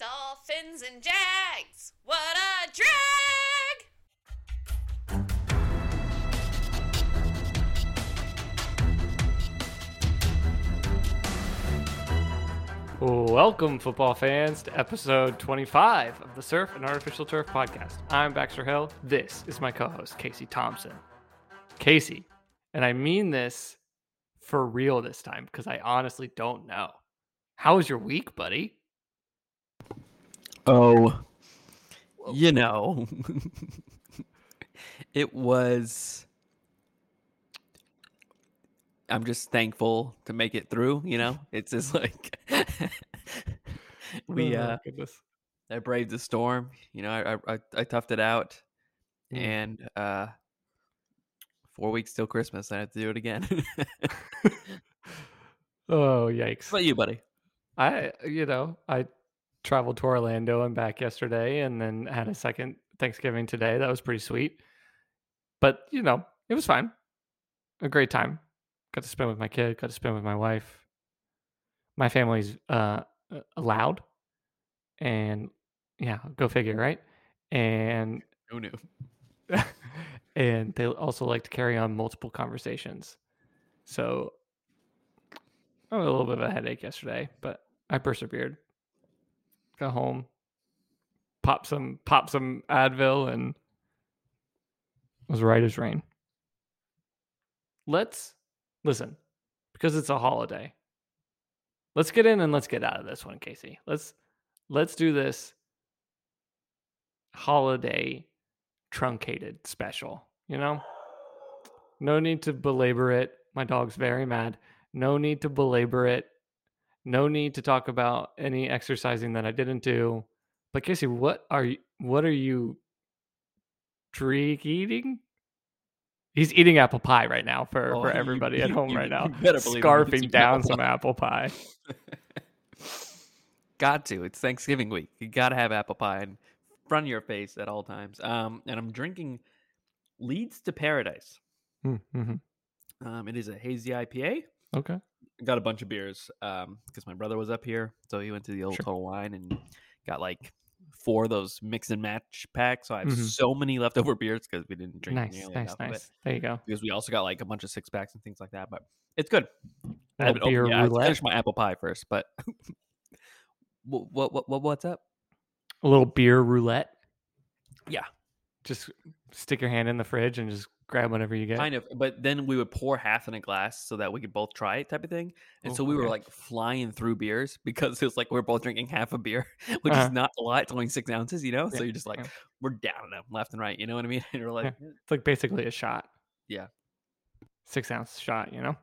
Dolphins and Jags. What a drag! Welcome, football fans, to episode 25 of the Surf and Artificial Turf podcast. I'm Baxter Hill. This is my co host, Casey Thompson. Casey, and I mean this for real this time because I honestly don't know. How was your week, buddy? Oh, you know, it was. I'm just thankful to make it through. You know, it's just like we Oh, uh, goodness. I braved the storm. You know, I I, I toughed it out, Mm. and uh, four weeks till Christmas. I have to do it again. Oh, yikes. What about you, buddy? I, you know, I traveled to Orlando and back yesterday and then had a second Thanksgiving today. That was pretty sweet. But, you know, it was fine. A great time. Got to spend with my kid, got to spend with my wife. My family's uh loud. And yeah, go figure, right? And Who knew? and they also like to carry on multiple conversations. So I had a little bit of a headache yesterday, but I persevered. Got home, pop some pop some Advil, and was right as rain. Let's listen because it's a holiday. Let's get in and let's get out of this one, Casey. Let's let's do this holiday truncated special, you know? No need to belabor it. My dog's very mad. No need to belabor it. No need to talk about any exercising that I didn't do. But Casey, what are you what are you drink eating? He's eating apple pie right now for, Oh, for you- everybody at home you- right now. you Scarfing down some apple pie. Got to. It's Thanksgiving week. You got to have apple pie in front of your face at all times. Um, and I'm drinking Leads to Paradise. Mm-hmm. Um, it is a hazy IPA. Okay. Got a bunch of beers um, because my brother was up here, so he went to the old Sure. Total Wine and got like four of those mix and match packs. So I have Mhm. so many leftover beers because we didn't drink Nice, nearly nice, enough of it. nice. There you go. Because we also got like a bunch of six packs and things like that. But it's good. I haven't opened beer it yet. I finished my apple pie first, but what what what what's up? A little beer roulette. Yeah. Just stick your hand in the fridge and just grab whatever you get. Kind of, but then we would pour half in a glass so that we could both try it, type of thing. And Oh, so we were like flying through beers because it was like we are both drinking half a beer, which Uh-huh. is not a lot. It's only six ounces, you know. Yeah, So you're just like yeah. we're down them left and right, you know what I mean? And we're like, It's like basically a shot. Yeah. Six ounce shot, you know?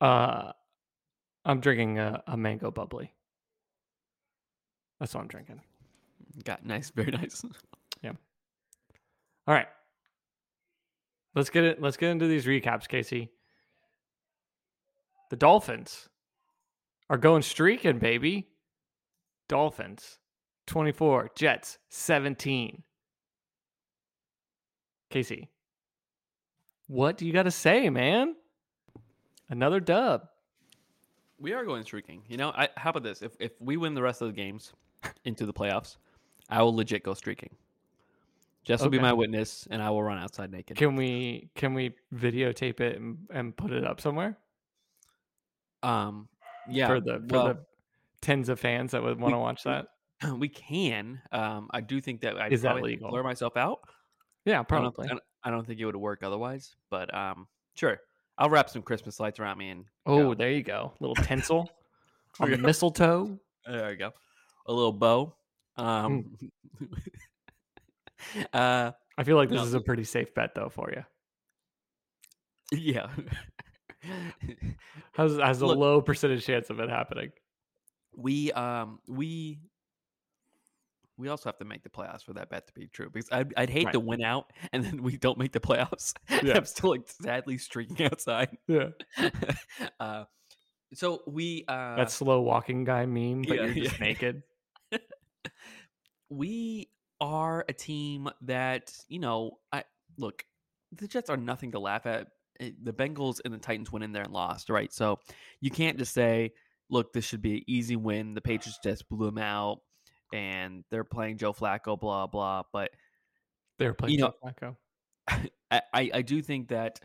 Uh I'm drinking a, a mango bubbly. That's what I'm drinking. got nice, very nice. All right. Let's get it let's get into these recaps, Casey. The Dolphins are going streaking, baby. Dolphins 24, Jets 17. Casey, what do you got to say, man? Another dub. we are going streaking. You know, I, how about this? If if we win the rest of the games into the playoffs, I will legit go streaking. Jess will be my witness, and I will run outside naked. Can we can we videotape it and, and put it up somewhere um, yeah, for the for well, the tens of fans that would want to watch that? we can. Um, I do think that I Is that legal? blur myself out. Yeah, probably. I don't, I don't think it would work otherwise, but um, sure. I'll wrap some Christmas lights around me and Oh, go. there you go. little tinsel the mistletoe. there you go. A little bow. Um, uh, I feel like this No. is a pretty safe bet though for you. yeah. Has has a Look- low percentage chance of it happening. we um we we also have to make the playoffs for that bet to be true because I'd, I'd hate to win out and then we don't make the playoffs. Yeah. I'm still like sadly streaking outside. Yeah, uh, so we uh, that slow walking guy meme, but yeah, you're just yeah. naked. we are a team that you know i look the jets are nothing to laugh at Eh, the bengals and the titans went in there and lost right so you can't just say look this should be an easy win the patriots just blew them out and they're playing Joe Flacco, blah blah. But they're playing You know- Joe Flacco. I, I I do think that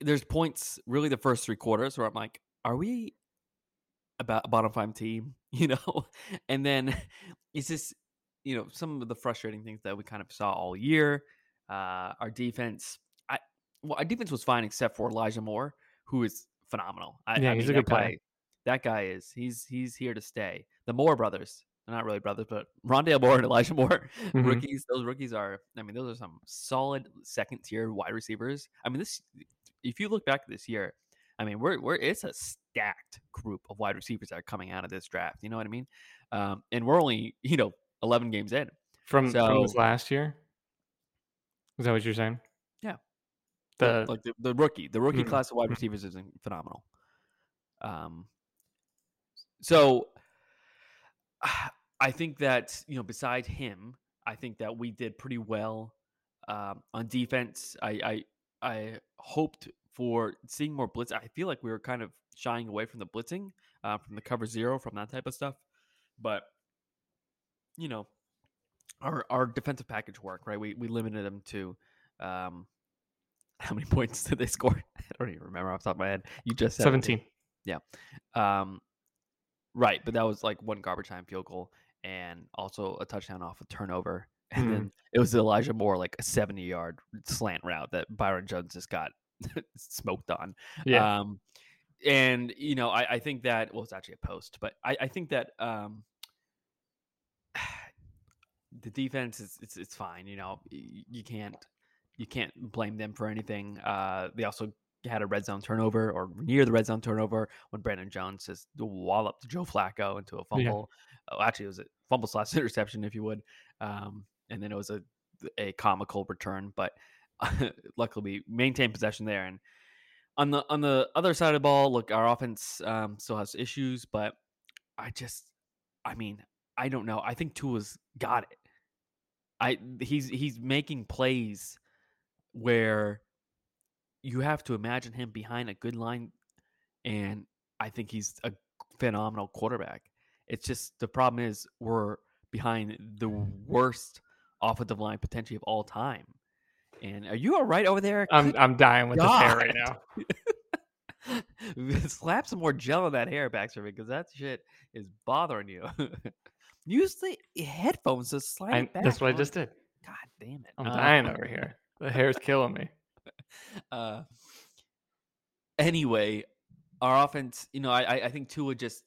there's points really the first three quarters where I'm like, are we about a bottom five team? You know, and then it's just you know some of the frustrating things that we kind of saw all year. Uh, our defense, I well, our defense was fine except for Elijah Moore, who is phenomenal. I, Yeah, I he's mean, a good player. That guy is he's he's here to stay. The Moore brothers, they're not really brothers, but Rondale Moore and Elijah Moore, Mhm. rookies. Those rookies are, I mean, those are some solid second tier wide receivers. I mean, this if you look back this year, I mean, we're we're it's a stacked group of wide receivers that are coming out of this draft. You know what I mean? Um, and we're only you know 11 games in. From from this last year. Is that what you're saying? Yeah. The like the, the rookie, the rookie Mhm. class of wide Mhm. receivers is phenomenal. Um, so I think that you know, beside him, I think that we did pretty well um, on defense. I, I I hoped for seeing more blitz. I feel like we were kind of shying away from the blitzing, uh, from the cover zero, from that type of stuff. But you know, our our defensive package work, right? We we limited them to um, how many points did they score? I don't even remember off the top of my head. You just said it, didn't 17. you? Um, right, but that was like one garbage time field goal and also a touchdown off a turnover. And Mhm. then it was Elijah Moore, like a 70 yard slant route that Byron Jones just got smoked on. Yeah. Um, and you know, I, I think that well, it's actually a post, but I, I think that um, the defense is it's, it's fine. You know, you can't you can't blame them for anything. Uh, they also had a red zone turnover or near the red zone turnover when Brandon Jones just walloped Joe Flacco into a fumble. Oh, actually, it was a fumble slash interception, if you would. Um, and then it was a a comical return, but luckily we maintained possession there. And on the on the other side of the ball, look, our offense um, still has issues, but I just, I mean, I don't know. I think Tua's got it. I he's he's making plays where you have to imagine him behind a good line, and I think he's a phenomenal quarterback. It's just the problem is we're behind the worst offensive line potentially of all time. And are you all right over there? I'm I'm dying with this hair right now. Slap some more gel in that hair, Baxter, because that shit is bothering you. Use the headphones to slide I, it back. that's what I just did. God damn it! I'm Uh, dying over here. The hair's killing me. Uh, anyway, our offense, you know, I I- think Tua just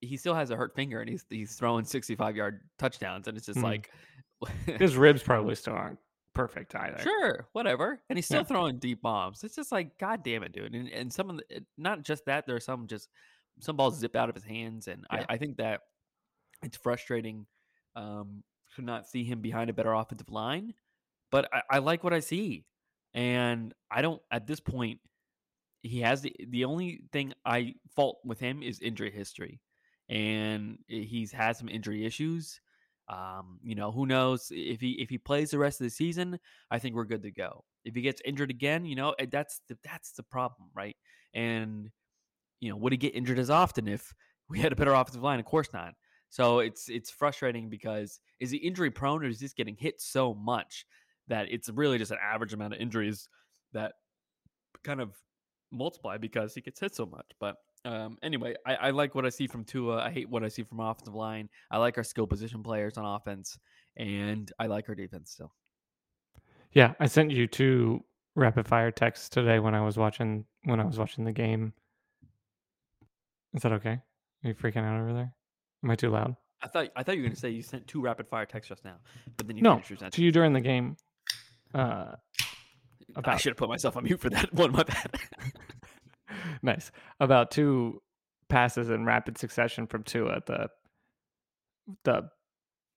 he- still has a hurt finger and he's he's throwing 65 yard touchdowns and it's just Mhm. like His ribs probably still aren't perfect either. sure whatever and he's still Yeah. throwing deep bombs it's just like god damn it dude and, and some of the not just that there are some just some balls zip out of his hands and Yeah. I, I think that it's frustrating um to not see him behind a better offensive line but I, I like what i see and i don't at this point he has the the only thing i fault with him is injury history and he's had some injury issues um, you know, who knows if he if he plays the rest of the season, I think we're good to go. If he gets injured again, you know, eh, that's the that's the problem, right? And you know, would he get injured as often if we had a better offensive line? Of course not. So it's it's frustrating because is he injury prone or is he just getting hit so much that it's really just an average amount of injuries that kind of multiply because he gets hit so much. But um, anyway, I, I like what I see from Tua. I hate what I see from offensive line. I like our skill position players on offense, and I like our defense still. Yeah, I sent you two rapid fire texts today when I was watching when I was watching the game. Is that okay? Are you freaking out over there? Am I too loud? I thought I thought you were going to say you sent two rapid fire texts just now, but then you No, finished your sentence. to you during the game. Uh, I about- should have put myself on mute for that one. My bad. nice. About two passes in rapid succession from Tua. The the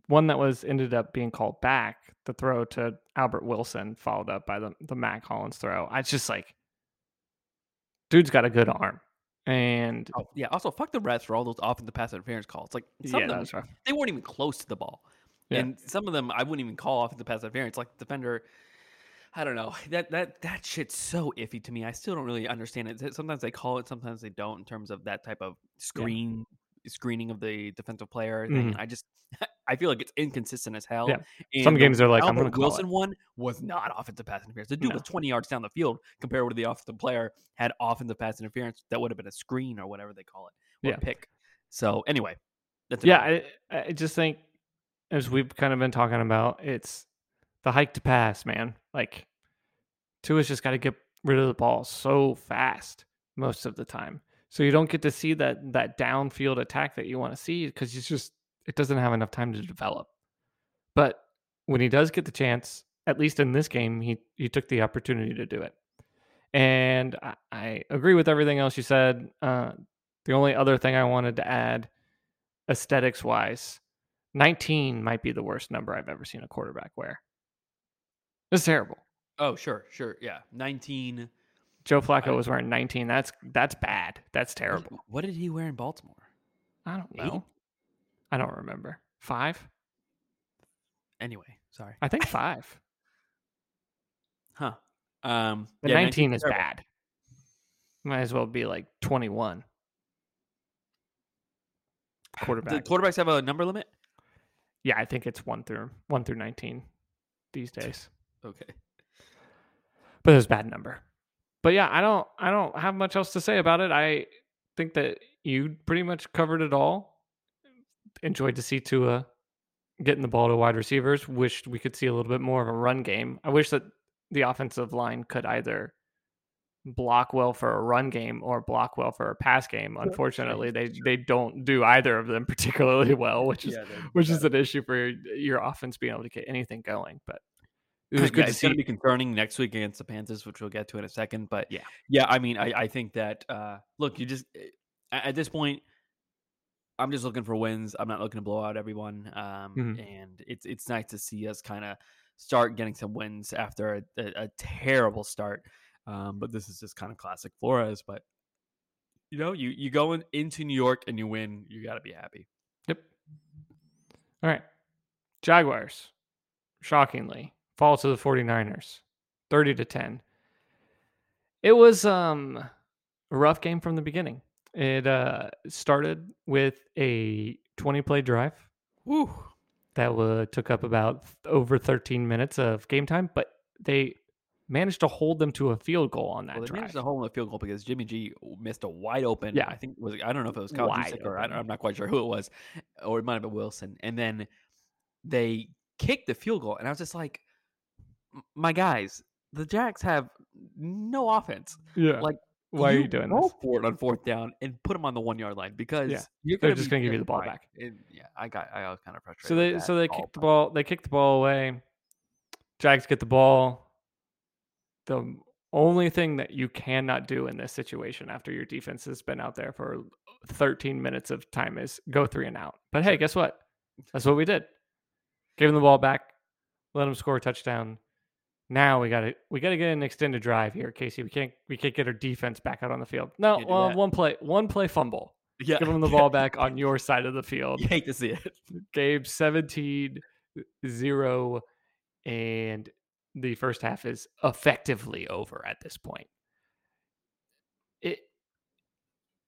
one that was ended up being called back, the throw to Albert Wilson, followed up by the the Mack Hollins throw. I just like, dude's got a good arm, and oh, yeah. Also, fuck the refs for all those offensive pass interference calls. Like some yeah, of them, that's rough. they weren't even close to the ball. Yeah. And some of them I wouldn't even call offensive pass interference. Like defender, I don't know. That that that shit's so iffy to me. I still don't really understand it. Sometimes they call it, sometimes they don't in terms of that type of screen screening of the defensive player thing. And mm-hmm. I just I feel like it's inconsistent as hell. Yeah. Some games are like, I'm gonna call Wilson it. one was not offensive pass interference. The dude No. was 20 yards down the field compared with the offensive player had offensive pass interference that would have been a screen or whatever they call it or Yeah. pick. So anyway, that's Yeah, I, I just think as we've kind of been talking about, it's the hike to pass, man. Like Tua's just got to get rid of the ball so fast most of the time, so you don't get to see that that downfield attack that you want to see because he's just it doesn't have enough time to develop. But when he does get the chance, at least in this game, he he took the opportunity to do it. And I, I agree with everything else you said. Uh, the only other thing I wanted to add, aesthetics wise, 19 might be the worst number I've ever seen a quarterback wear. It's terrible. Oh, sure, sure. Yeah. 19 Joe Flacco I- was wearing 19. That's that's bad. That's terrible. What did he wear in Baltimore? I don't Eight? know. I don't remember. Five? Anyway, sorry. I think five. Huh. Um The yeah, 19 19's is terrible. bad. Might as well be like 21. Do Quarterback. quarterbacks have a number limit? Yeah, I think it's one through one through 19 these days. Okay. but it was a bad number. But yeah, I don't I don't have much else to say about it. I think that you pretty much covered it all. Enjoyed to see Tua getting the ball to wide receivers. Wished we could see a little bit more of a run game. I wish that the offensive line could either block well for a run game or block well for a pass game. Unfortunately, they they don't do either of them particularly well, which is which is an issue for your, your offense being able to get anything going. But it was good yeah, to it's going see. to be concerning next week against the Panthers, which we'll get to in a second. But Yeah. yeah, I mean, I, I think that uh, look, you just at, at this point, I'm just looking for wins. I'm not looking to blow out everyone, um, Mhm. and it's it's nice to see us kind of start getting some wins after a, a, a terrible start. Um, but this is just kind of classic Flores. But you know, you you go in, into New York and you win, you got to be happy. Yep. All right. Jaguars, shockingly, fall to the 49ers, 30 to 10. It was um, a rough game from the beginning. It uh, started with a 20 play drive Woo. that wa took up about over 13 minutes of game time, but they managed to hold them to a field goal on that Well, they drive. managed to hold in the field goal because Jimmy G missed a wide open. Yeah. I think was I don't know if it was Kyle or I don't, i'm not quite sure who it was, or it might have been Wilson. And then they kicked the field goal, and I was just like, "M- "My guys, the Jags have no offense. yeah. like, Why are you doing go this? for it on fourth down and put them on the one yard line because you're They're just gonna give you the ball back. And yeah, I got I was kind of frustrated. So they so they kicked the ball. They kicked the ball away. Jags get the ball. The only thing that you cannot do in this situation after your defense has been out there for 13 minutes of time is go three and out. But hey, guess what? That's what we did. Gave them the ball back. Let them score a touchdown. Now we got to we got to get an extended drive here, Casey. We can't we can't get our defense back out on the field. No, well, that. one play one play fumble. Yeah, Give them the ball back on your side of the field. You hate to see it. Gabe 17 0 and the first half is effectively over at this point. It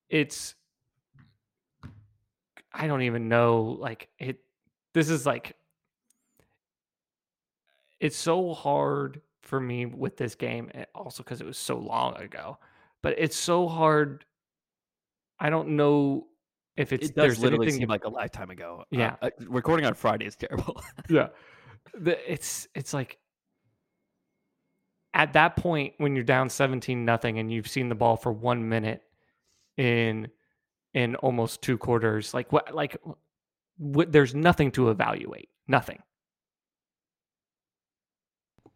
it's I don't even know like it this is like it's so hard for me with this game also cuz it was so long ago. But it's so hard I don't know if it's it does there's literally anything seem like a lifetime ago. Uh, Yeah. uh, recording on Friday is terrible. yeah the, it's it's like at that point when you're down 17 nothing and you've seen the ball for one minute in in almost two quarters like what like what there's nothing to evaluate nothing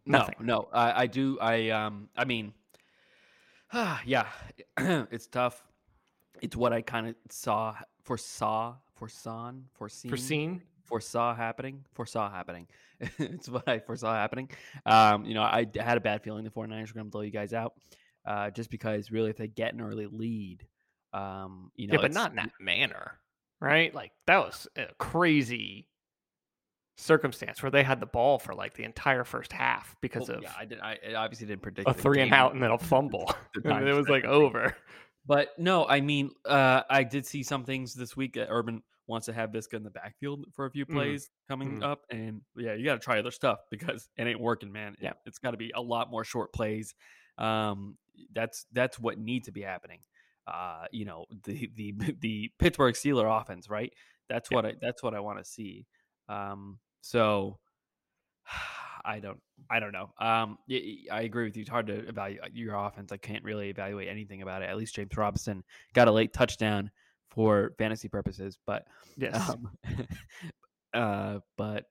Nothing. No, no, I, I do. I um, I mean, ah, yeah, it's tough. It's what I kind of saw, foresaw, foresaw, foreseen, foreseen foresaw happening, foresaw happening. it's what I foresaw happening. Um, you know, I had a bad feeling the 49ers were going to blow you guys out, uh, just because really, if they get an early lead, um, you know, yeah but not in that manner right like that was a crazy circumstance where they had the ball for like the entire first half because well, of yeah, I did. I I obviously didn't predict a three and out and then a fumble and it was like stretch, I think. over But no, I mean, uh, I did see some things this week that Urban wants to have Viska in the backfield for a few Mhm. plays coming Mhm. up, and yeah, you got to try other stuff because it ain't working, man. It- Yeah. it's got to be a lot more short plays. Um, that's that's what needs to be happening. Uh, you know, the the the Pittsburgh Steeler offense, right? That's Yeah. what I that's what I want to see. Um, so I don't I don't know. Um, I agree with you. It's hard to evaluate your offense. I can't really evaluate anything about it. At least James Robinson got a late touchdown for fantasy purposes, but Yes. um, uh, but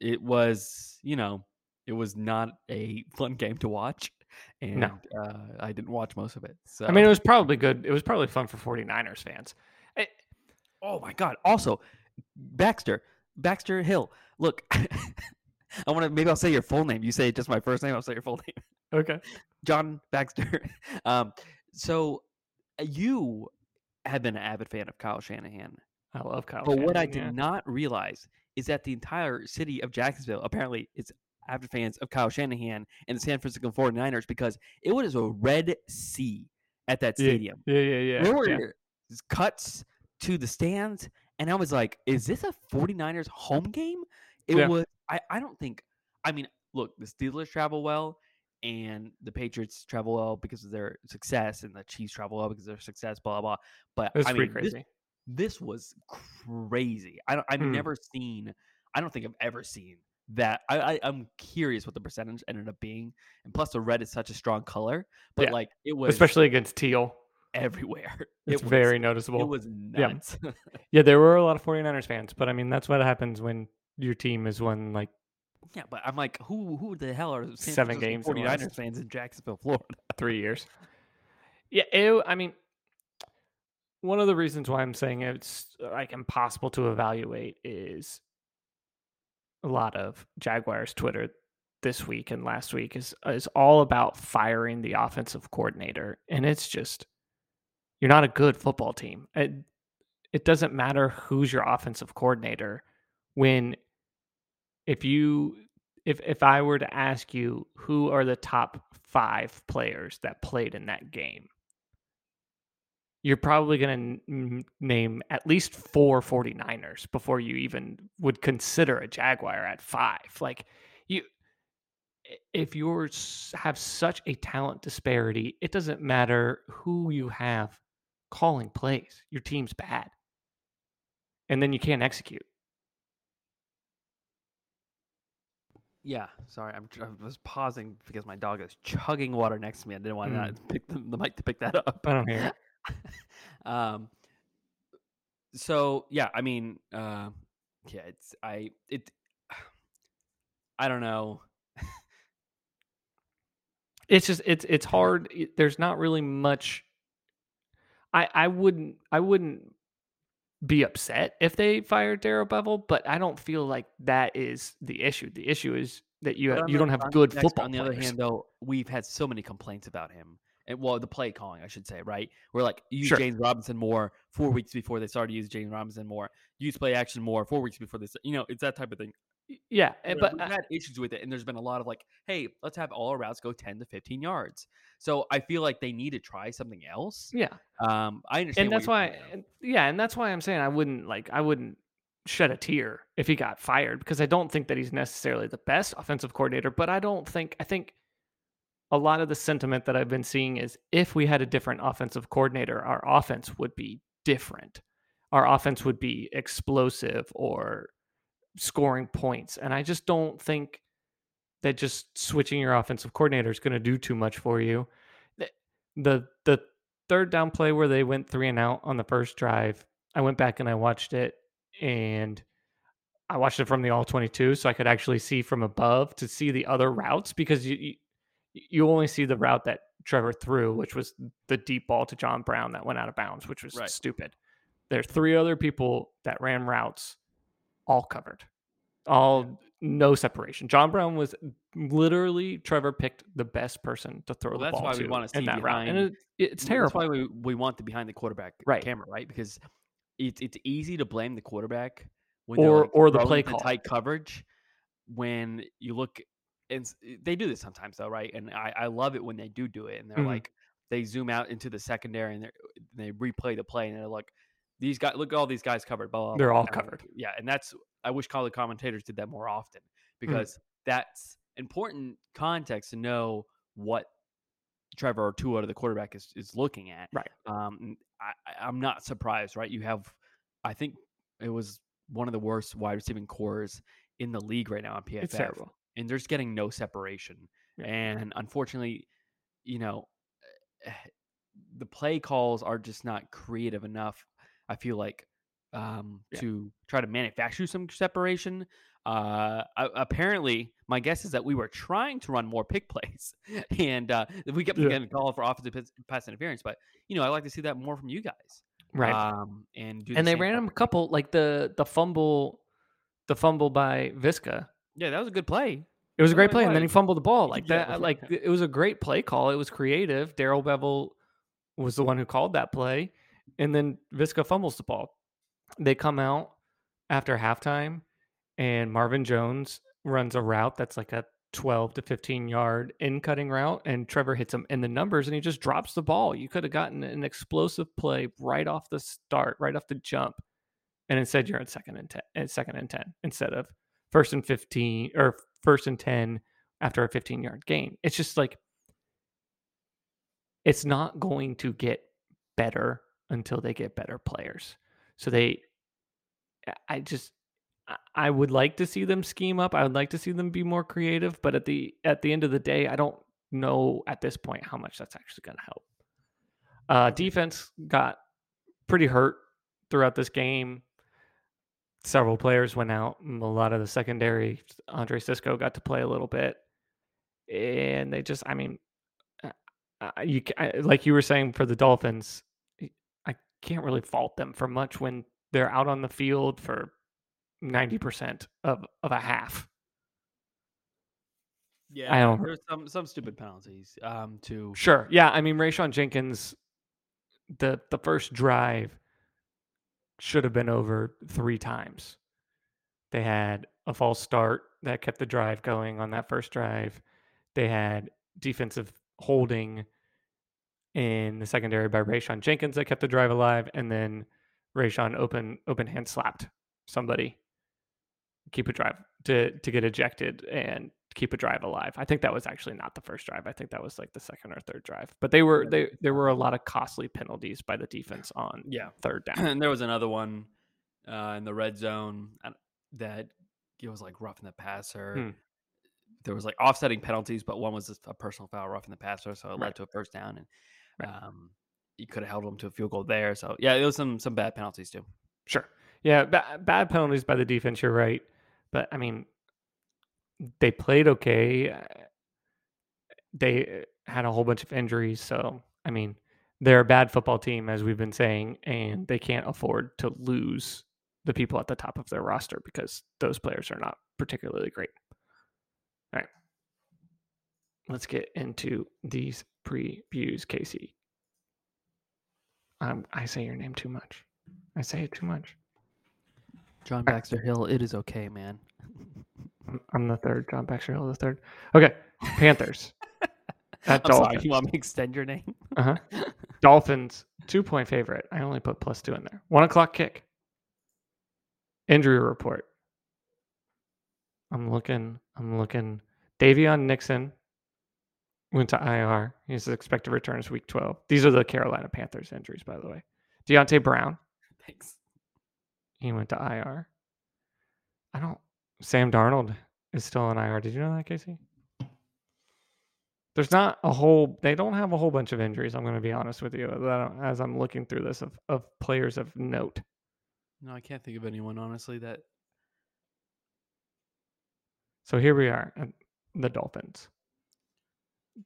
it was you know it was not a fun game to watch, and uh, I didn't watch most of it. So I mean, it was probably good. It was probably fun for 49ers fans. Eh, Oh my god! Also, Baxter, Baxter Hill. Look, I want to. Maybe I'll say your full name. You say just my first name. I'll say your full name. okay. John Baxter. um, so uh, you have been an avid fan of Kyle Shanahan, I love Kyle. but what I did yeah. not realize is that the entire city of Jacksonville apparently is avid fans of Kyle Shanahan and the San Francisco 49ers because it was a red sea at that Yeah, stadium. Yeah, yeah, yeah. there were yeah. cuts to the stands, and I was like, "Is this a 49ers home game?" It Yeah. was. I, I don't think. I mean, look, the Steelers travel well, and the Patriots travel well because of their success, and the Chiefs travel well because of their success. Blah blah. blah. But I pretty mean, this, crazy. this was crazy. I don't, I've Hmm. never seen. I don't think I've ever seen that. I, I I'm curious what the percentage ended up being, and plus the red is such a strong color. But Yeah. like it was Especially against Teal. Everywhere. It's it was, very noticeable. It was Yeah. nuts. Yeah, there were a lot of 49ers fans, but I mean, that's what happens when your team is one like Yeah, but I'm like, who who the hell are San Seven games in the 49ers fans in Jacksonville, Florida? three years. Yeah, it, I mean, one of the reasons why I'm saying it's like impossible to evaluate is a lot of Jaguars Twitter this week and last week is is all about firing the offensive coordinator, and it's just you're not a good football team. It, it doesn't matter who's your offensive coordinator. When if you if if I were to ask you who are the top 5 players that played in that game? You're probably going to n- name at least four 49ers before you even would consider a Jaguar at 5 like you if you have such a talent disparity it doesn't matter who you have calling plays your team's bad and then you can't execute Yeah, sorry, I'm, I was pausing because my dog is chugging water next to me. I didn't want Mm. to pick the, the mic to pick that up. I don't hear it. um. So yeah, I mean, uh, yeah, it's I it. I don't know. it's just it's it's hard there's not really much i i wouldn't i wouldn't be upset if they fired Darrell Bevell, but I don't feel like that is the issue. The issue is that you But ha- on you don't have good Dexter, football On the players. other hand, though, we've had so many complaints about him. And well, the play calling, I should say, right? We're like use Sure. James Robinson more four weeks before they started to use James Robinson more. Use play action more four weeks before this. You know, it's that type of thing. Yeah, eh, Where but we've uh, had issues with it, and there's been a lot of like, hey, let's have all our routes go ten to fifteen yards. So I feel like they need to try something else. yeah, Um, I understand, and that's why, and- yeah, and that's why I'm saying I wouldn't like I wouldn't shed a tear if he got fired because I don't think that he's necessarily the best offensive coordinator, but I don't think I think a lot of the sentiment that I've been seeing is if we had a different offensive coordinator, our offense would be different. Our offense would be explosive or scoring points, and I just don't think that just switching your offensive coordinator is going to do too much for you. The, the third down play where they went three and out on the first drive, I went back and I watched it, and I watched it from the all twenty two, so I could actually see from above to see the other routes because you you, you only see the route that Trevor threw, which was the deep ball to John Brown that went out of bounds, which was Right. stupid. There's three other people that ran routes, all covered, all no separation. John Brown was literally Trevor picked the best person to throw Well, the ball. that's why we wanna in see that route, and it, it's terrible. That's why we, we want the behind the quarterback Right. camera, right? Because it's it's easy to blame the quarterback when Or- like, or the play to call. tight coverage. When you look, and they do this sometimes though, right? And I, I love it when they do do it, and they're Mhm. like, they zoom out into the secondary and they replay the play and they're like, these guys, look at all these guys covered. Blah, blah, They're all and I'm like, covered. Yeah, and that's I wish college commentators did that more often Mm-hmm. because that's important context to know what Trevor or Tua, the quarterback, is is looking at. Right. Um, I, I'm not surprised. Right. You have, I think it was one of the worst wide receiving cores in the league right now on PFF It's terrible. and there's getting no separation. Yeah. And unfortunately, you know, eh, the play calls are just not creative enough. I feel like um, Yeah. to try to manufacture some separation. Uh, apparently, my guess is that we were trying to run more pick plays, and uh, we kept Yeah. getting called for offensive pass- interference. But you know, I like to see that more from you guys, Right. Um, and do the and they ran him a couple like the the fumble the fumble by Viska. Yeah, that was a good play. It was a great play, and then he fumbled the ball like Yeah. that. Like it was a great play call. It was creative. Darrell Bevell was the one who called that play, and then Viska fumbles the ball. They come out after halftime, and Marvin Jones runs a route that's like a 12 to 15 yard in cutting route, and Trevor hits him in the numbers, and he just drops the ball. You could have gotten an explosive play right off the start, right off the jump, and instead you're at second and ten, at second and ten instead of first and 15 or first and 10 after a 15 yard gain. It's just like it's not going to get better until they get better players. So they I- just I- would like to see them scheme up. I would like to see them be more creative, but at the at the end of the day, I don't know at this point how much that's actually going to help. Uh, defense got pretty hurt throughout this game. Several players went out. A lot of the secondary, Andre Cisco got to play a little bit, and they just, I mean, uh, you like you were saying for the Dolphins, can't really fault them for much when they're out on the field for ninety percent of of a half. Yeah, I don't- There's some some stupid penalties. Um, to Sure, yeah. I mean, Rayshawn Jenkins, the the first drive should have been over three times. They had a false start that kept the drive going on that first drive. They had defensive holding in the secondary by Rayshawn Jenkins that kept the drive alive, and then Rayshawn open open hand slapped somebody, keep a drive to to get ejected and keep a drive alive. I think that was actually not the first drive. I think that was like the second or third drive. But they were they there were a lot of costly penalties by the defense on yeah, third down. and there was another one uh, in the red zone that it was like roughing the passer. Hmm. There was like offsetting penalties, but one was just a personal foul roughing the passer, so it led to a first down, and Right. um, you could have held them to a field goal there. So yeah, there was some some bad penalties too. Sure. Yeah, ba- bad penalties by the defense. You're right, but I mean, they played okay. uh, They had a whole bunch of injuries, so I mean, they're a bad football team, as we've been saying, and they can't afford to lose the people at the top of their roster because those players are not particularly great. All let's get into these previews, Casey. Um, I say your name too much. I say it too much. John Baxter Hill, it is okay, man. I'm, the third. John Baxter Hill, the third. Okay, Panthers. At I'm sorry. You want me to extend your name? Uh-huh. Dolphins, two point favorite. I only put plus two in there. One o'clock kick. Injury report. I'm looking. I'm looking. Daviyon Nixon went to IR. He's expected to return this week 12. These are the Carolina Panthers injuries, by the way. Deonte Brown, Thanks. he went to IR. I don't. Sam Darnold is still on IR. Did you know that, Casey? There's not a whole. They don't have a whole bunch of injuries. I'm going to be honest with you. As I'm looking through this of of players of note. No, I can't think of anyone honestly that. So here we are, at the Dolphins.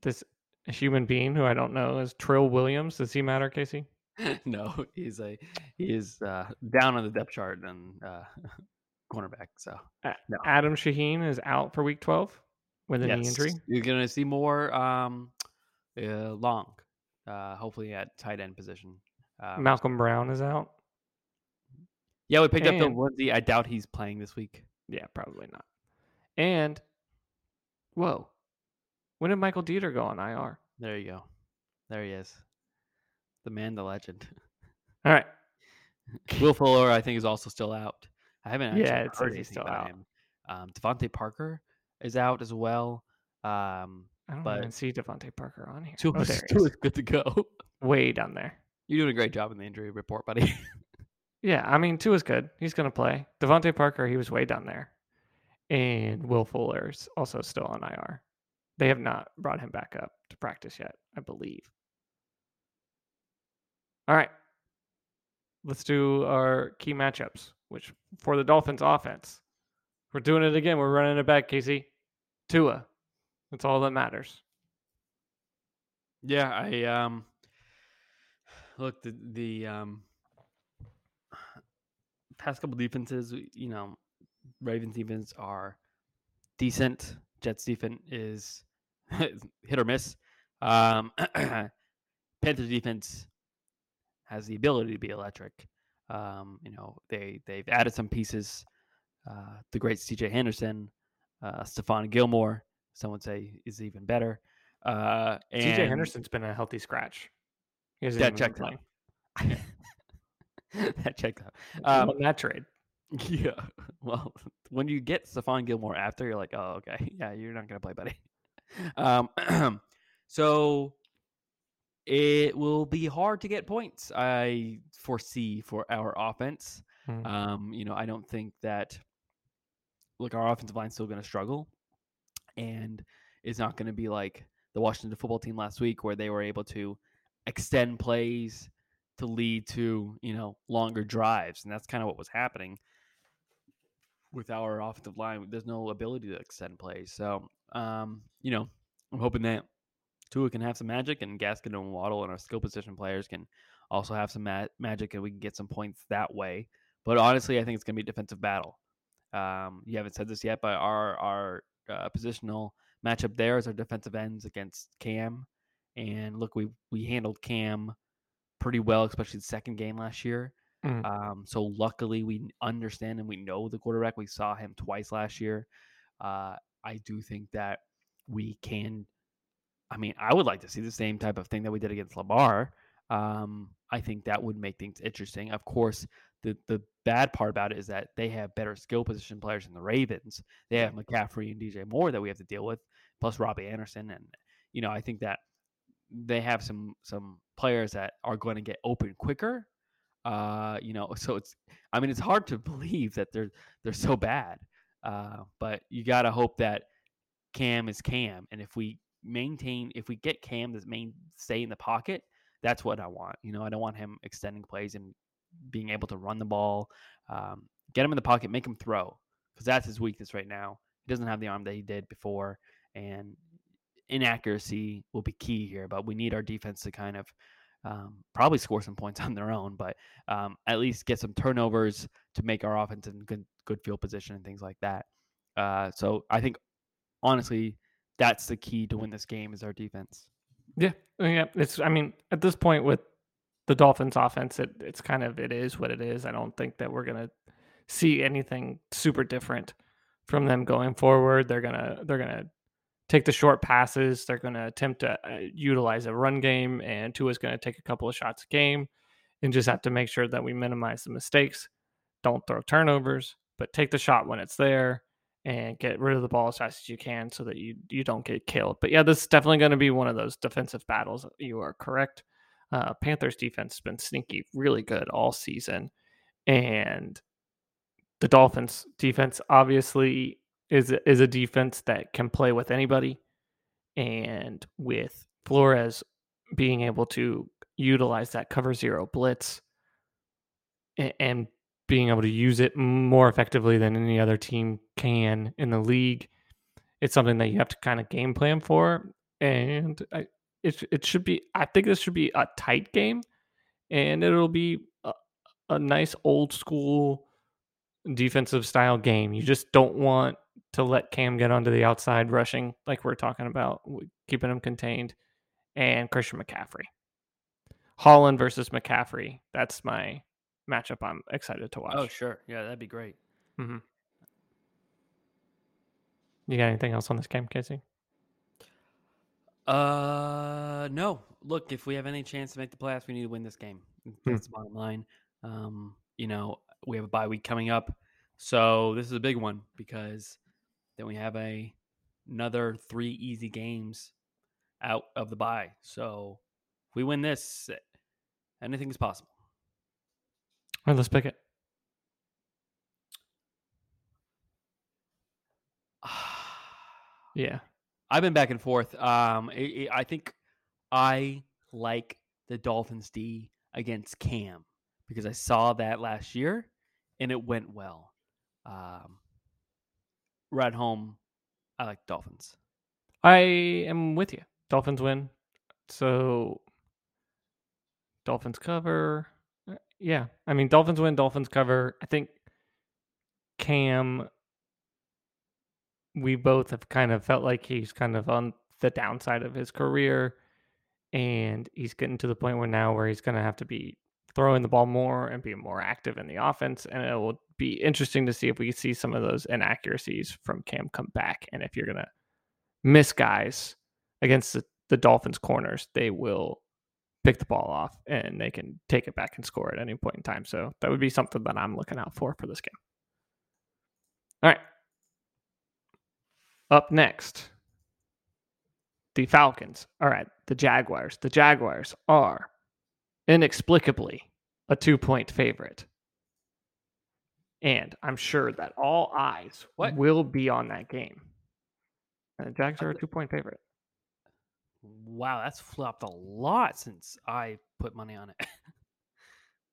This human being who I don't know is Trill Williams. Does he matter, Casey? no, he's a he is uh, down on the depth chart and uh, cornerback. So No. Adam Shaheen is out for Week 12 with a knee injury. You're gonna see more um, uh, long, uh, hopefully at tight end position. Um, Malcolm Brown is out. yeah, we picked up the and- onesie. I doubt he's playing this week. Yeah, probably not. And whoa, when did Michael Deiter go on IR? There you go. There he is. The man, the legend. All right. Will Fuller, I think, is also still out. I haven't actually Yeah, it says heard anything still about out. him. Um, DeVante Parker is out as well. Um, I don't But- even see DeVante Parker on here. Tua Oh, is there is. is good to go. Way down there. You're doing a great job in the injury report, buddy. Yeah, I mean, Tua is good. He's going to play. DeVante Parker, he was way down there. And Will Fuller's also still on IR. They have not brought him back up to practice yet, I believe. All right. Let's do our key matchups, which for the Dolphins offense, we're doing it again. We're running it back, Casey. Tua. That's all that matters. Yeah, I um look the the um past couple defenses, you know, Ravens defense are decent. Jets defense is hit or miss. Um Panthers defense has the ability to be electric. Um, you know, they they've added some pieces. Uh, the great CJ Henderson, uh, Stephon Gilmore, some would say is even better. Uh, CJ Henderson's been a healthy scratch. He That been out. that checks out. Um, Um, that trade. Yeah. Well, when you get Stephon Gilmore after, you're like, oh, okay, yeah, you're not gonna play, buddy. Um, so it will be hard to get points. I foresee for our offense. Mm. Um, you know, I don't think that. Look, our offensive line's still going to struggle, and it's not going to be like the Washington football team last week, where they were able to extend plays to lead to you know longer drives, and that's kind of what was happening with our offensive line. There's no ability to extend plays, so um, you know, I'm hoping that Tua can have some magic, and Gaskin and Waddle and our skill position players can also have some ma- magic, and we can get some points that way. But honestly, I think it's going to be a defensive battle. Um, you haven't said this yet, but our our uh, positional matchup there is our defensive ends against Cam, and look, we we handled Cam pretty well, especially the second game last year. Mm. Um, so luckily, we understand and we know the quarterback. We saw him twice last year. Uh, I do think that we can. I mean, I would like to see the same type of thing that we did against Lamar. Um, I think that would make things interesting. Of course, the the bad part about it is that they have better skill position players than the Ravens. They have McCaffrey and DJ Moore that we have to deal with, plus Robbie Anderson, and you know I think that they have some some players that are going to get open quicker. Uh, you know, so it's I mean it's hard to believe that they're they're so bad. Uh, but you got to hope that Cam is Cam, and if we maintain, if we get Cam to main stay in the pocket, that's what I want. You know, I don't want him extending plays and being able to run the ball. Um, get him in the pocket, make him throw, because that's his weakness right now. He doesn't have the arm that he did before, and inaccuracy will be key here. But we need our defense to kind of um, probably score some points on their own, but um, at least get some turnovers to make our offense in good, good field position and things like that. Uh, so I think honestly, that's the key to win this game is our defense. Yeah, yeah. It's. I mean, at this point with the Dolphins' offense, it, it's kind of it is what it is. I don't think that we're gonna see anything super different from them going forward. They're gonna they're gonna take the short passes. They're gonna attempt to uh, utilize a run game, and Tua's gonna take a couple of shots a game, and just have to make sure that we minimize the mistakes. Don't throw turnovers, but take the shot when it's there and get rid of the ball as fast as you can so that you you don't get killed. But yeah, this is definitely going to be one of those defensive battles. You are correct. Uh, Panthers defense has been sneaky, really good all season, and the Dolphins defense obviously is is a defense that can play with anybody, and with Flores being able to utilize that cover zero blitz a- and being able to use it more effectively than any other team can in the league. It's something that you have to kind of game plan for, and I, it it should be. I think this should be a tight game, and it'll be a, a nice old school defensive style game. You just don't want to let Cam get onto the outside rushing like we're talking about, keeping him contained, and Christian McCaffrey. Holland versus McCaffrey. That's my matchup. I'm excited to watch. Oh, sure. Yeah, that'd be great. You got anything else on this game, Casey? Uh, no. Look, if we have any chance to make the playoffs, we need to win this game. That's the bottom line. Um, you know, we have a bye week coming up, so this is a big one because then we have a another three easy games out of the bye. So if we win this, anything is possible. All right, let's pick it. Yeah. I've been back and forth. Um, i i I think I like the Dolphins D against Cam because I saw that last year and it went well. Um, right home, I like Dolphins. I am with you. Dolphins win. So Dolphins cover. Uh, Yeah. I mean Dolphins win, Dolphins cover. I think Cam we both have kind of felt like he's kind of on the downside of his career and he's getting to the point where now where he's going to have to be throwing the ball more and be more active in the offense and it will be interesting to see if we see some of those inaccuracies from Cam come back and if you're going to miss guys against the, the Dolphins corners, they will pick the ball off and they can take it back and score at any point in time. So that would be something that I'm looking out for for this game. All right. Up next, the Falcons are at the Jaguars. The Jaguars are inexplicably a two point favorite. And I'm sure that all eyes What? will be on that game. And the Jags are a two point favorite. Wow, that's flopped a lot since I put money on it.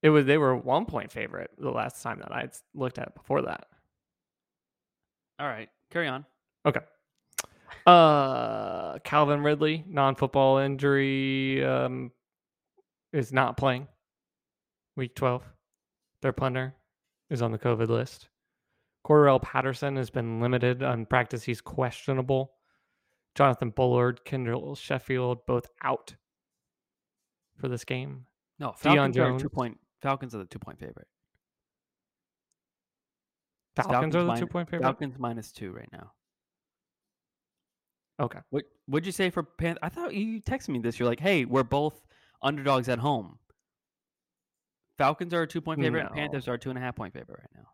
It was they were a one point favorite the last time that I looked at it before that. All right, carry on. Okay. Uh Calvin Ridley, non football injury, um is not playing week twelve. Their punter is on the COVID list. Cordarrelle Patterson has been limited on practice. He's questionable. Jonathan Bullard, Kendall Sheffield, both out for this game. No, Deion Falcons are a two point. Falcons are the two point favorite. Falcons, Falcons are the two point favorite. Falcons minus two right now. Okay. What would you say for Pan? I thought you texted me this. You're like, hey, we're both underdogs at home. Falcons are a two point favorite. and Panthers are a two and a half point favorite right now.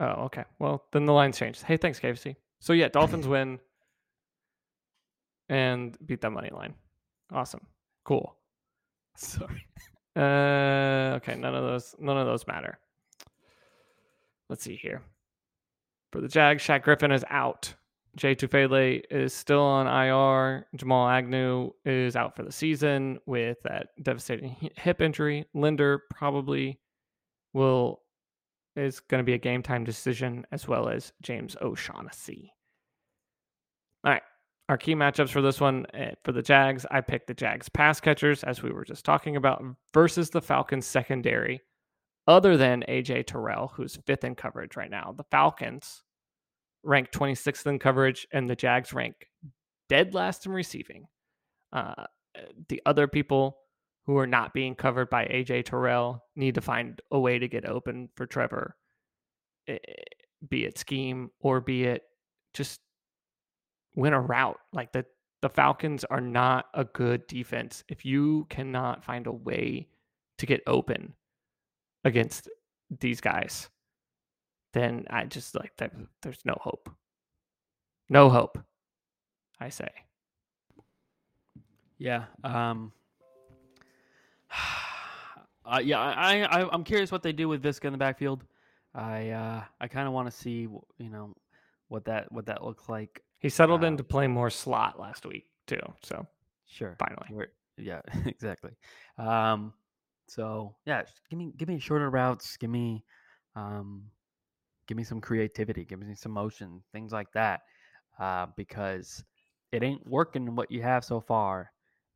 Oh, okay. Well, then the line's changed. Hey, thanks, KFC. So yeah, Dolphins win and beat that money line. Awesome. Cool. Sorry. Uh, okay. None of those. None of those matter. Let's see here. For the Jags, Shaq Griffin is out. Jay Tufele is still on IR. Jamal Agnew is out for the season with that devastating hip injury. Linder probably will is going to be a game time decision as well as James O'Shaughnessy. All right. Our key matchups for this one eh, for the Jags, I picked the Jags pass catchers, as we were just talking about, versus the Falcons secondary, other than AJ Terrell, who's fifth in coverage right now. The Falcons rank 26th in coverage, and the Jags rank dead last in receiving. Uh, the other people who are not being covered by AJ Terrell need to find a way to get open for Trevor, eh, be it scheme or be it just win a route. Like the the Falcons are not a good defense if you cannot find a way to get open against these guys. Then I just like that. There's no hope. No hope. I say. Yeah. Um. Uh, yeah, I, I I'm curious what they do with Viska in the backfield. I uh, I kind of want to see you know what that what that looks like. He settled Wow. in to play more slot last week too. So Sure. finally, We're- yeah, exactly. Um, so yeah, give me give me shorter routes. Give me, um, give me some creativity. Give me some motion, things like that. Uh, because it ain't working what you have so far.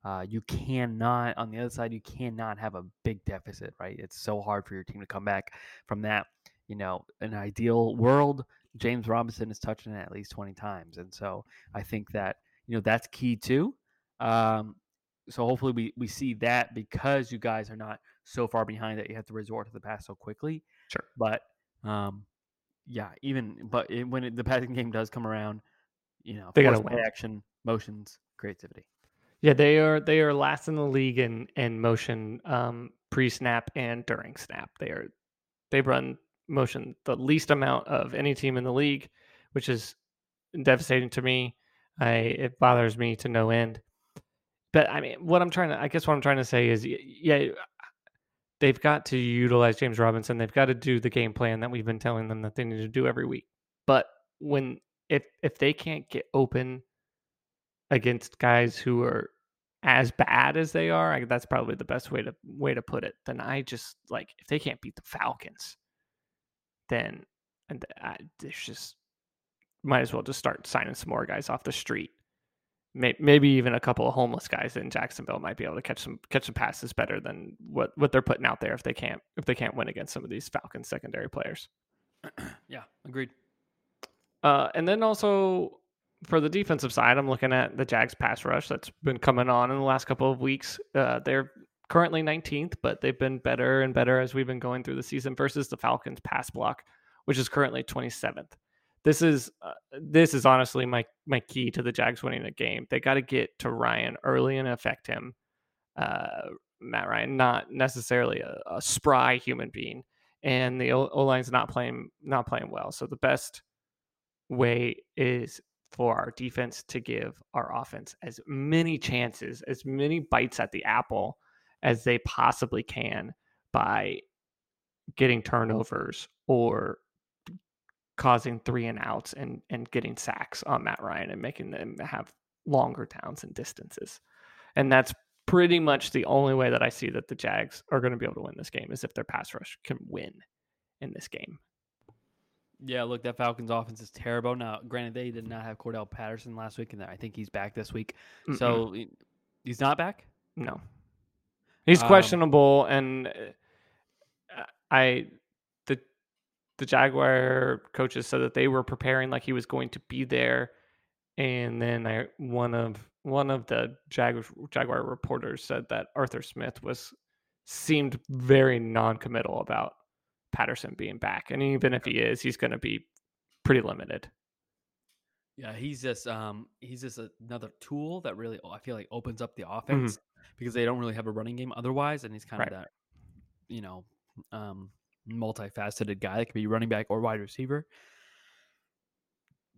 Uh, you cannot on the other side. You cannot have a big deficit, right? It's so hard for your team to come back from that. You know, an ideal world, James Robinson is touching it at least twenty times, and so I think that you know that's key too. Um, so hopefully we, we see that because you guys are not so far behind that you have to resort to the pass so quickly. Sure. But um, yeah, even but it, when it, the passing game does come around, you know, They gotta play action, motions, creativity. Yeah, they are they are last in the league in in motion um, pre snap and during snap. They are they run motion the least amount of any team in the league, which is devastating to me. I it bothers me to no end. But I mean, what I'm trying to I guess what I'm trying to say is yeah, they've got to utilize James Robinson. They've got to do the game plan that we've been telling them that they need to do every week. But when if if they can't get open against guys who are as bad as they are, I, that's probably the best way to way to put it. Then I just like if they can't beat the Falcons, then and I, there's just might as well just start signing some more guys off the street. May, maybe even a couple of homeless guys in Jacksonville might be able to catch some catch some passes better than what what they're putting out there if they can't if they can't win against some of these Falcons secondary players. yeah, agreed. Uh, and then also for the defensive side, I'm looking at the Jags pass rush that's been coming on in the last couple of weeks. Uh, they're currently 19th, but they've been better and better as we've been going through the season versus the Falcons pass block, which is currently 27th. This is uh, this is honestly my my key to the Jags winning the game. They got to get to Ryan early and affect him. Uh, Matt Ryan, not necessarily a, a spry human being, and the O line's not playing not playing well. So the best way is for our defense to give our offense as many chances, as many bites at the apple as they possibly can by getting turnovers or causing three and outs and and getting sacks on Matt Ryan and making them have longer downs and distances. And that's pretty much the only way that I see that the Jags are going to be able to win this game is if their pass rush can win in this game. Yeah, look, that Falcons offense is terrible. Now, granted, they did not have Cordarrelle Patterson last week, and I think he's back this week. Mm-mm. So he's not back. No, he's Um, questionable, and uh, I the Jaguar coaches said that they were preparing like he was going to be there, and then I one of one of the Jag, Jaguar reporters said that Arthur Smith was seemed very non-committal about Patterson being back, and even if he is, he's going to be pretty limited. Yeah, he's just um he's just another tool that really I feel like opens up the offense because they don't really have a running game otherwise, and he's kind Right. of that you know um multifaceted guy that could be running back or wide receiver.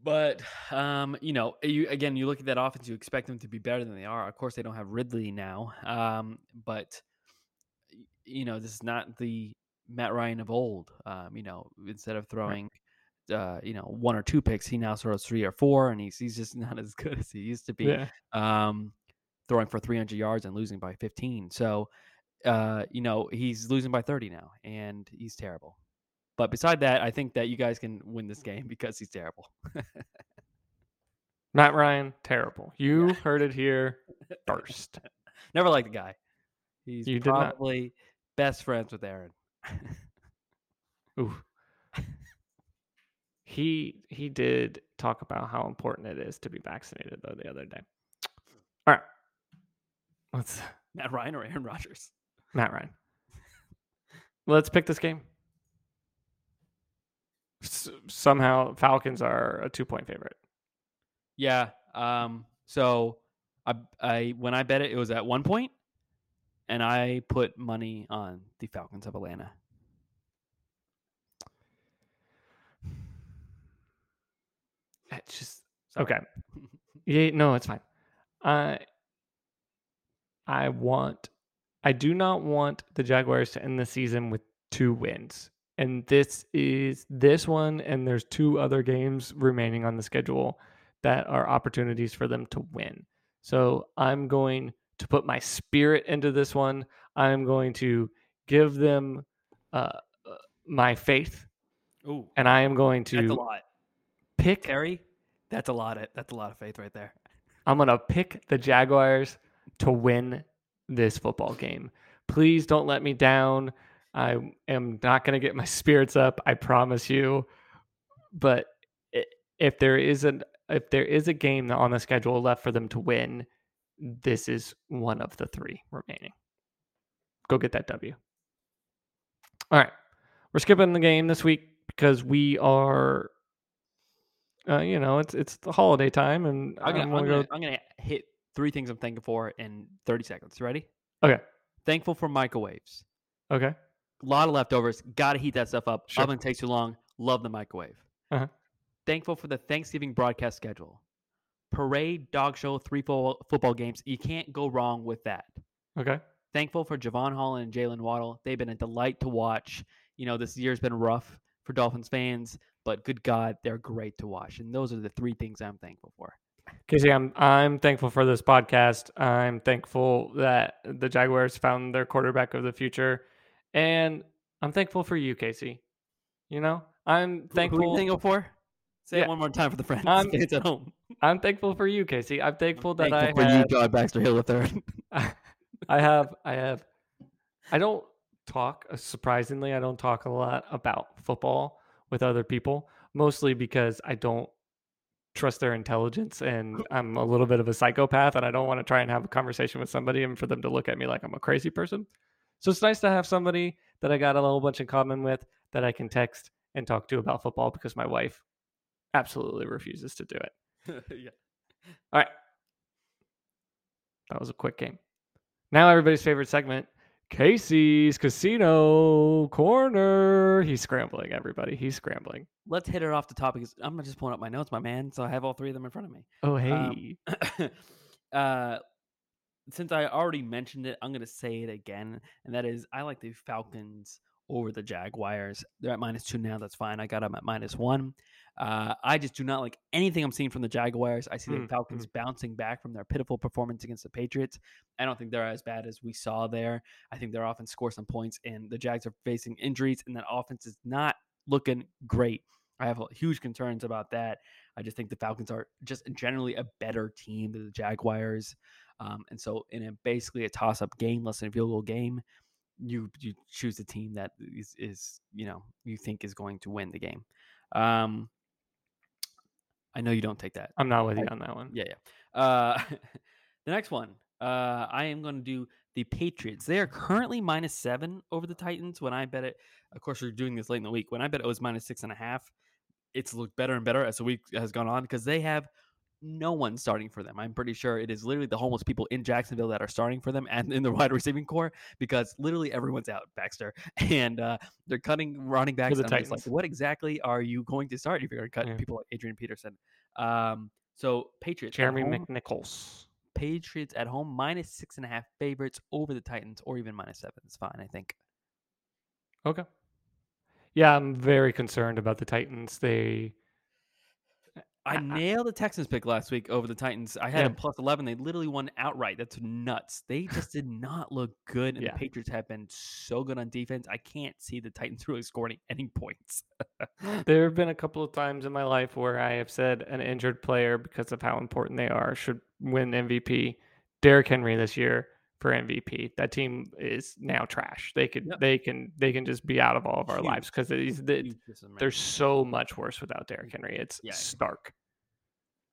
But um, you know, you again, you look at that offense, you expect them to be better than they are. Of course, they don't have Ridley now, um, but you know, this is not the Matt Ryan of old. Um, you know, instead of throwing, uh, you know, one or two picks, he now throws three or four, and he's he's just not as good as he used to be. Yeah, Um, throwing for 300 yards and losing by 15. So, uh, you know, he's losing by 30 now, and he's terrible. But beside that, I think that you guys can win this game because he's terrible. Matt Ryan, terrible. You heard it here first. Never liked the guy. He's You probably best friends with Aaron. Ooh. he he did talk about how important it is to be vaccinated though the other day. All right. Let's Matt Ryan or Aaron Rodgers? Matt Ryan. Let's pick this game. S- somehow Falcons are a 2-point favorite. Yeah. Um. So, I I when I bet it, it was at one point, and I put money on the Falcons of Atlanta. It's just Sorry. okay. Yeah, no, it's fine. I I want I do not want the Jaguars to end the season with two wins. And this is this one and there's two other games remaining on the schedule that are opportunities for them to win. So I'm going to put my spirit into this one. I'm going to give them uh, uh, my faith Ooh, and I am going that's a to lot. pick Terry, that's a lot of that's a lot of faith right there. I'm going to pick the Jaguars to win this football game. Please don't let me down. I am not going to get my spirits up, I promise you. But if there is an if there is a game on the schedule left for them to win, this is one of the 3 remaining. Go get that W. All right. We're skipping the game this week because we are uh, you know, it's it's the holiday time and I'm gonna, I'm gonna, go I'm gonna hit three things I'm thankful for in 30 seconds. Ready? Okay. Thankful for microwaves. Okay. A lot of leftovers. Got to heat that stuff up. Sure. Oven takes too long. Love the microwave. Uh-huh. Thankful for the Thanksgiving broadcast schedule. Parade, dog show, three fo- football games. You can't go wrong with that. Okay. Thankful for Jevon Holland and Jaylen Waddle. They've been a delight to watch. You know, this year's been rough for Dolphins fans, but good God, they're great to watch. And those are the three things I'm thankful for. Casey, I'm I'm thankful for this podcast. I'm thankful that the Jaguars found their quarterback of the future, and I'm thankful for you, Casey. You know, I'm Who- Who, are thankful. you thankful for? Say Yeah. it one more time for the friends. I'm- fans at home. I'm thankful for you, Casey. I'm thankful that thankful I for you, have, John Baxter Hill III. I have I have I don't talk uh, surprisingly I don't talk a lot about football with other people mostly because I don't trust their intelligence and I'm a little bit of a psychopath and I don't want to try and have a conversation with somebody and for them to look at me like I'm a crazy person. So it's nice to have somebody that I got a little bunch in common with that I can text and talk to about football because my wife absolutely refuses to do it. yeah. All right. That was a quick game. Now everybody's favorite segment, Casey's Casino Corner. He's scrambling, everybody. He's scrambling. Let's hit it off the topic. I'm just pulling up my notes, my man. So I have all three of them in front of me. Oh, hey. Um, uh, since I already mentioned it, I'm going to say it again, and that is I like the Falcons over the Jaguars. They're at minus two now. That's fine. I got them at minus one. Uh, I just do not like anything I'm seeing from the Jaguars. I see the Mm, Falcons bouncing back from their pitiful performance against the Patriots. I don't think they're as bad as we saw there. I think they're often score some points, and the Jags are facing injuries, and that offense is not looking great. I have huge concerns about that. I just think the Falcons are just generally a better team than the Jaguars. Um, and so, in a basically a toss-up game, less than a field goal game, you you choose the team that is, is you know you think is going to win the game. Um, I know you don't take that. I'm not with you on that one. Yeah, yeah. Uh, the next one, uh, I am going to do the Patriots. They are currently minus seven over the Titans. When I bet it, of course, we're doing this late in the week. When I bet it was minus six and a half, it's looked better and better as the week has gone on because they have no one starting for them. I'm pretty sure it is literally the homeless people in Jacksonville that are starting for them and in the wide receiving corps because literally everyone's out, Baxter, and uh, they're cutting running backs. the like, what exactly are you going to start if you're going to cut Yeah. people like Adrian Peterson? Um, so Patriots, Jeremy home- McNichols. Patriots at home minus six and a half favorites over the Titans, or even minus seven. It's fine, I think. Okay. Yeah, I'm very concerned about the Titans. They I nailed the Texans pick last week over the Titans. I had Yeah. them plus eleven. They literally won outright. That's nuts. They just did not look good, and Yeah. the Patriots have been so good on defense. I can't see the Titans really scoring any points. there have been a couple of times in my life where I have said an injured player because of how important they are should win MVP. Derrick Henry this year for MVP. That team is now trash. They could Yep. they can they can just be out of all of our Huge. lives because they're so much worse without Derrick Henry. It's Yeah. stark.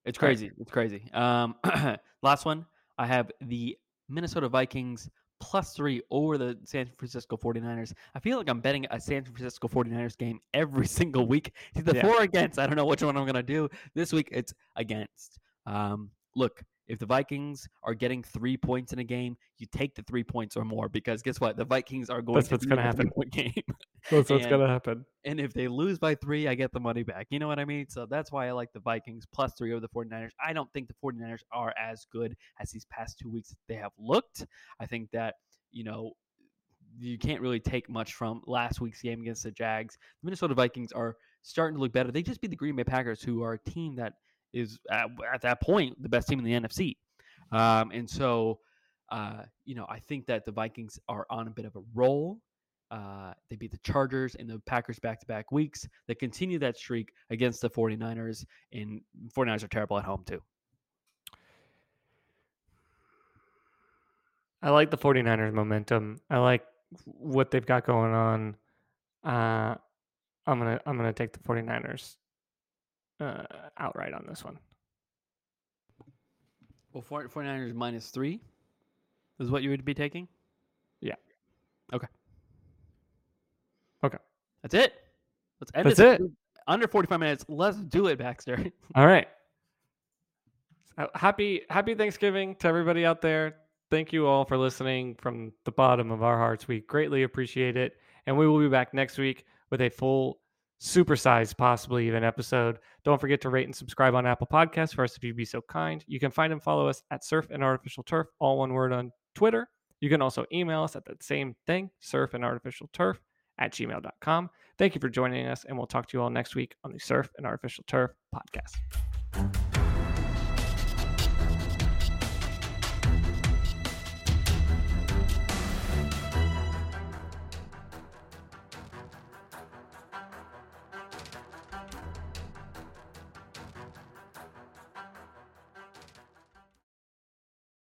It's All right. crazy. It's crazy. Um, last one. I have the Minnesota Vikings plus three over the San Francisco 49ers. I feel like I'm betting a San Francisco 49ers game every single week. It's either Yeah. for against. I don't know which one I'm going to do. This week, it's against. Um, look, if the Vikings are getting three points in a game, you take the three points or more because guess what? The Vikings are going That's to what's be gonna happen. game. That's what's gonna happen. And if they lose by three, I get the money back. You know what I mean? So that's why I like the Vikings plus three over the 49ers. I don't think the 49ers are as good as these past two weeks they have looked. I think that, you know, you can't really take much from last week's game against the Jags. The Minnesota Vikings are starting to look better. They just beat the Green Bay Packers, who are a team that is, at, at that point, the best team in the NFC. Um, and so, uh, you know, I think that the Vikings are on a bit of a roll. Uh, they beat the Chargers and the Packers back to back weeks. They continue that streak against the 49ers, and 49ers are terrible at home, too. I like the 49ers momentum. I like what they've got going on. Uh, I'm gonna I'm gonna take the 49ers uh, outright on this one. Well, 40 49ers minus three is what you would be taking? Yeah. Okay. Okay. That's it. Let's end That's this it. under 45 minutes. Let's do it, Baxter. All right. Happy happy Thanksgiving to everybody out there. Thank you all for listening from the bottom of our hearts. We greatly appreciate it. And we will be back next week with a full supersized, possibly even episode. Don't forget to rate and subscribe on Apple Podcasts for us if you'd be so kind. You can find and follow us at Surf and Artificial Turf, all one word on Twitter. You can also email us at that same thing, surf and artificial turf at gmail.com. Thank you for joining us, and we'll talk to you all next week on the Surf and Artificial Turf podcast.